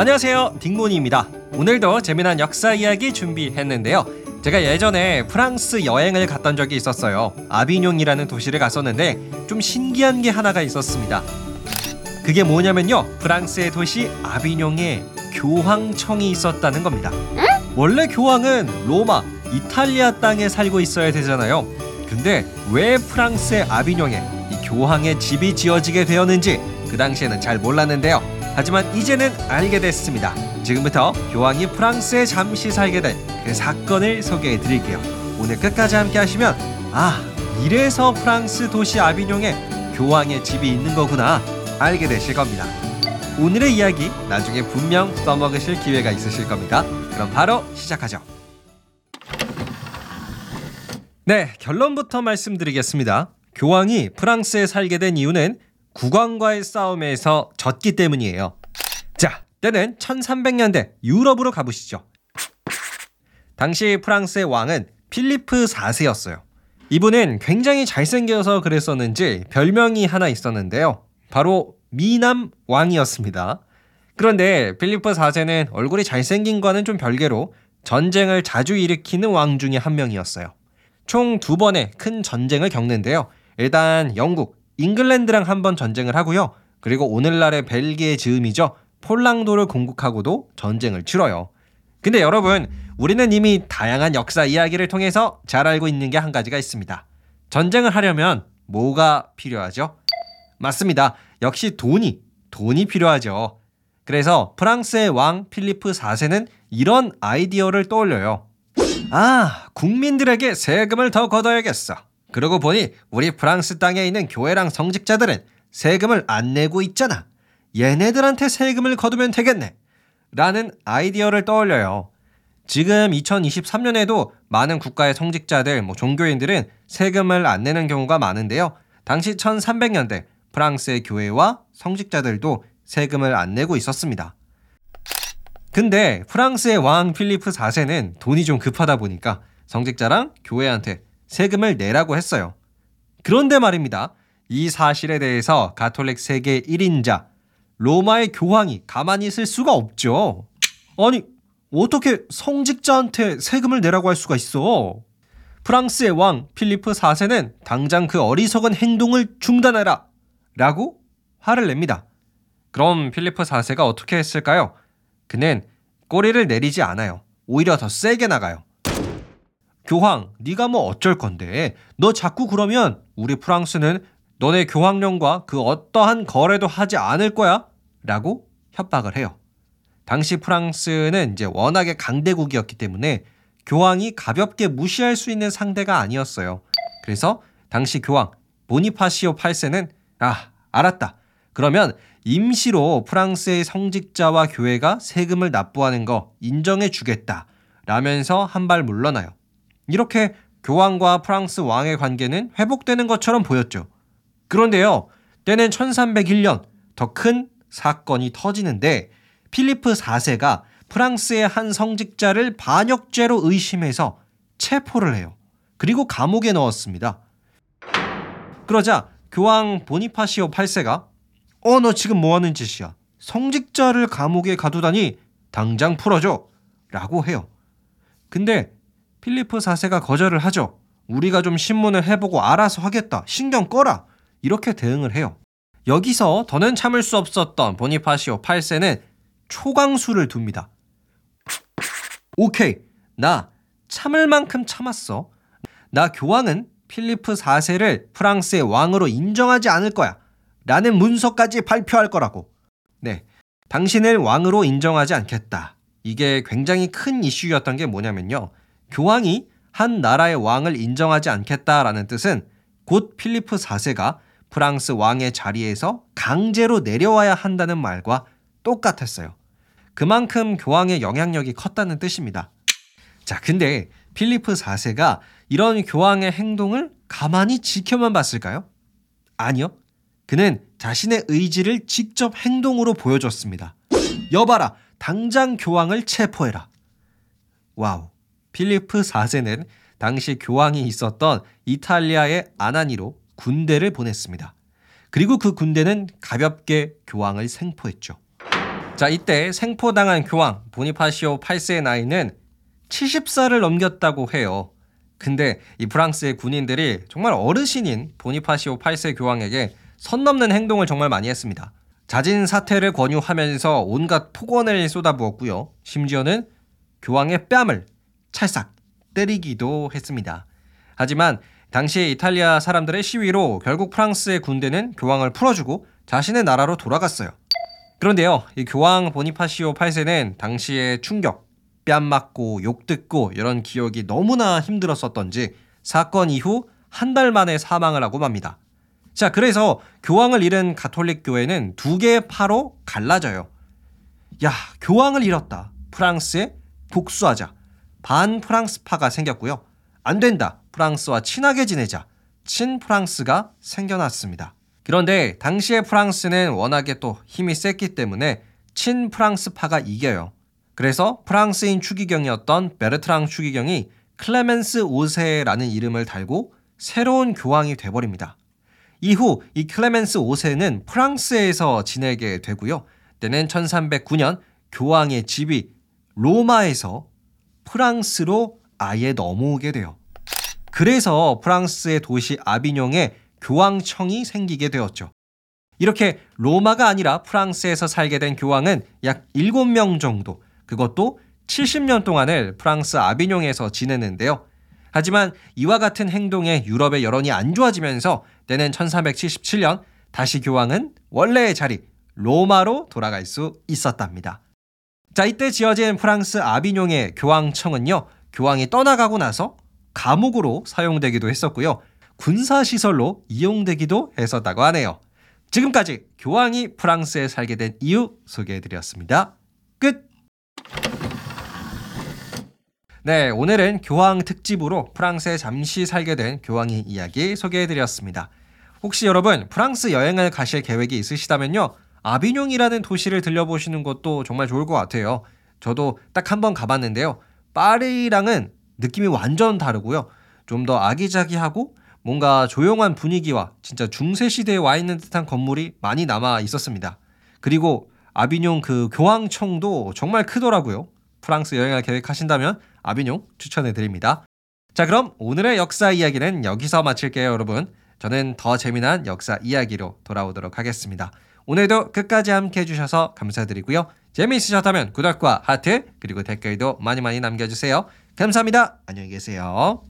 안녕하세요. 딩몬입니다. 오늘도 재미난 역사 이야기 준비했는데요. 제가 예전에 프랑스 여행을 갔던 적이 있었어요. 아비뇽이라는 도시를 갔었는데 좀 신기한 게 하나가 있었습니다. 그게 뭐냐면요. 프랑스의 도시 아비뇽에 교황청이 있었다는 겁니다. 원래 교황은 로마 이탈리아 땅에 살고 있어야 되잖아요. 근데 왜 프랑스의 아비뇽에 이 교황의 집이 지어지게 되었는지 그 당시에는 잘 몰랐는데요. 하지만 이제는 알게 됐습니다. 지금부터 교황이 프랑스에 잠시 살게 된 그 사건을 소개해 드릴게요. 오늘 끝까지 함께 하시면 아, 이래서 프랑스 도시 아비뇽에 교황의 집이 있는 거구나 알게 되실 겁니다. 오늘의 이야기 나중에 분명 써먹으실 기회가 있으실 겁니다. 그럼 바로 시작하죠. 네, 결론부터 말씀드리겠습니다. 교황이 프랑스에 살게 된 이유는 국왕과의 싸움에서 졌기 때문이에요. 자, 때는 1300년대 유럽으로 가보시죠. 당시 프랑스의 왕은 필리프 4세였어요. 이분은 굉장히 잘생겨서 그랬었는지 별명이 하나 있었는데요. 바로 미남 왕이었습니다. 그런데 필리프 4세는 얼굴이 잘생긴 거는 좀 별개로 전쟁을 자주 일으키는 왕 중에 한 명이었어요. 총 두 번의 큰 전쟁을 겪는데요. 일단 영국, 잉글랜드랑 한번 전쟁을 하고요. 그리고 오늘날의 벨기에 즈음이죠. 폴랑도를 공국하고도 전쟁을 치러요. 근데 여러분, 우리는 이미 다양한 역사 이야기를 통해서 잘 알고 있는 게 한 가지가 있습니다. 전쟁을 하려면 뭐가 필요하죠? 맞습니다. 역시 돈이, 돈이 필요하죠. 그래서 프랑스의 왕 필리프 4세는 이런 아이디어를 떠올려요. 아, 국민들에게 세금을 더 걷어야겠어. 그러고 보니 우리 프랑스 땅에 있는 교회랑 성직자들은 세금을 안 내고 있잖아. 얘네들한테 세금을 거두면 되겠네. 라는 아이디어를 떠올려요. 지금 2023년에도 많은 국가의 성직자들, 뭐 종교인들은 세금을 안 내는 경우가 많은데요. 당시 1300년대 프랑스의 교회와 성직자들도 세금을 안 내고 있었습니다. 근데 프랑스의 왕 필리프 4세는 돈이 좀 급하다 보니까 성직자랑 교회한테 세금을 내라고 했어요. 그런데 말입니다. 이 사실에 대해서 가톨릭 세계 1인자 로마의 교황이 가만히 있을 수가 없죠. 아니, 어떻게 성직자한테 세금을 내라고 할 수가 있어? 프랑스의 왕 필리프 4세는 당장 그 어리석은 행동을 중단해라! 라고 화를 냅니다. 그럼 필리프 4세가 어떻게 했을까요? 그는 꼬리를 내리지 않아요. 오히려 더 세게 나가요. 교황, 네가 뭐 어쩔 건데? 너 자꾸 그러면 우리 프랑스는 너네 교황령과 그 어떠한 거래도 하지 않을 거야? 라고 협박을 해요. 당시 프랑스는 이제 워낙에 강대국이었기 때문에 교황이 가볍게 무시할 수 있는 상대가 아니었어요. 그래서 당시 교황 보니파시오 8세는 아, 알았다. 그러면 임시로 프랑스의 성직자와 교회가 세금을 납부하는 거 인정해 주겠다. 라면서 한 발 물러나요. 이렇게 교황과 프랑스 왕의 관계는 회복되는 것처럼 보였죠. 그런데요, 때는 1301년 더 큰 사건이 터지는데 필리프 4세가 프랑스의 한 성직자를 반역죄로 의심해서 체포를 해요. 그리고 감옥에 넣었습니다. 그러자 교황 보니파시오 8세가 어, 너 지금 뭐 하는 짓이야? 성직자를 감옥에 가두다니 당장 풀어줘. 라고 해요. 근데 필리프 4세가 거절을 하죠. 우리가 좀 신문을 해보고 알아서 하겠다. 신경 꺼라. 이렇게 대응을 해요. 여기서 더는 참을 수 없었던 보니파시오 8세는 초강수를 둡니다. 오케이. 나 참을 만큼 참았어. 나 교황은 필리프 4세를 프랑스의 왕으로 인정하지 않을 거야. 라는 문서까지 발표할 거라고. 네. 당신을 왕으로 인정하지 않겠다. 이게 굉장히 큰 이슈였던 게 뭐냐면요. 교황이 한 나라의 왕을 인정하지 않겠다라는 뜻은 곧 필리프 4세가 프랑스 왕의 자리에서 강제로 내려와야 한다는 말과 똑같았어요. 그만큼 교황의 영향력이 컸다는 뜻입니다. 자, 근데 필리프 4세가 이런 교황의 행동을 가만히 지켜만 봤을까요? 아니요. 그는 자신의 의지를 직접 행동으로 보여줬습니다. 여봐라, 당장 교황을 체포해라. 와우. 필리프 4세는 당시 교황이 있었던 이탈리아의 아나니로 군대를 보냈습니다. 그리고 그 군대는 가볍게 교황을 생포했죠. 자, 이때 생포당한 교황 보니파시오 8세의 나이는 70살을 넘겼다고 해요. 근데 이 프랑스의 군인들이 정말 어르신인 보니파시오 8세 교황에게 선 넘는 행동을 정말 많이 했습니다. 자진 사퇴를 권유하면서 온갖 폭언을 쏟아부었고요. 심지어는 교황의 뺨을 찰싹 때리기도 했습니다. 하지만 당시 이탈리아 사람들의 시위로 결국 프랑스의 군대는 교황을 풀어주고 자신의 나라로 돌아갔어요. 그런데요, 이 교황 보니파시오 8세는 당시의 충격, 뺨 맞고 욕 듣고 이런 기억이 너무나 힘들었었던지 사건 이후 한 달 만에 사망을 하고 맙니다. 자, 그래서 교황을 잃은 가톨릭 교회는 두 개의 파로 갈라져요. 야, 교황을 잃었다. 프랑스에 복수하자. 반 프랑스파가 생겼고요. 안 된다. 프랑스와 친하게 지내자. 친 프랑스가 생겨났습니다. 그런데 당시의 프랑스는 워낙에 또 힘이 셌기 때문에 친 프랑스파가 이겨요. 그래서 프랑스인 추기경이었던 베르트랑 추기경이 클레멘스 5세라는 이름을 달고 새로운 교황이 돼버립니다. 이후 이 클레멘스 5세는 프랑스에서 지내게 되고요. 때는 1309년 교황의 집이 로마에서 프랑스로 아예 넘어오게 돼요. 그래서 프랑스의 도시 아비뇽에 교황청이 생기게 되었죠. 이렇게 로마가 아니라 프랑스에서 살게 된 교황은 약 7명 정도, 그것도 70년 동안을 프랑스 아비뇽에서 지내는데요. 하지만 이와 같은 행동에 유럽의 여론이 안 좋아지면서 때는 1377년 다시 교황은 원래의 자리 로마로 돌아갈 수 있었답니다. 자, 이때 지어진 프랑스 아비뇽의 교황청은요. 교황이 떠나가고 나서 감옥으로 사용되기도 했었고요. 군사시설로 이용되기도 했었다고 하네요. 지금까지 교황이 프랑스에 살게 된 이유 소개해드렸습니다. 끝! 네, 오늘은 교황 특집으로 프랑스에 잠시 살게 된 교황의 이야기 소개해드렸습니다. 혹시 여러분 프랑스 여행을 가실 계획이 있으시다면요. 아비뇽이라는 도시를 들려보시는 것도 정말 좋을 것 같아요. 저도 딱 한 번 가봤는데요. 파리랑은 느낌이 완전 다르고요. 좀 더 아기자기하고 뭔가 조용한 분위기와 진짜 중세 시대에 와 있는 듯한 건물이 많이 남아 있었습니다. 그리고 아비뇽 그 교황청도 정말 크더라고요. 프랑스 여행을 계획하신다면 아비뇽 추천해 드립니다. 자, 그럼 오늘의 역사 이야기는 여기서 마칠게요, 여러분. 저는 더 재미난 역사 이야기로 돌아오도록 하겠습니다. 오늘도 끝까지 함께 해주셔서 감사드리고요. 재미있으셨다면 구독과 하트 그리고 댓글도 많이 많이 남겨주세요. 감사합니다. 안녕히 계세요.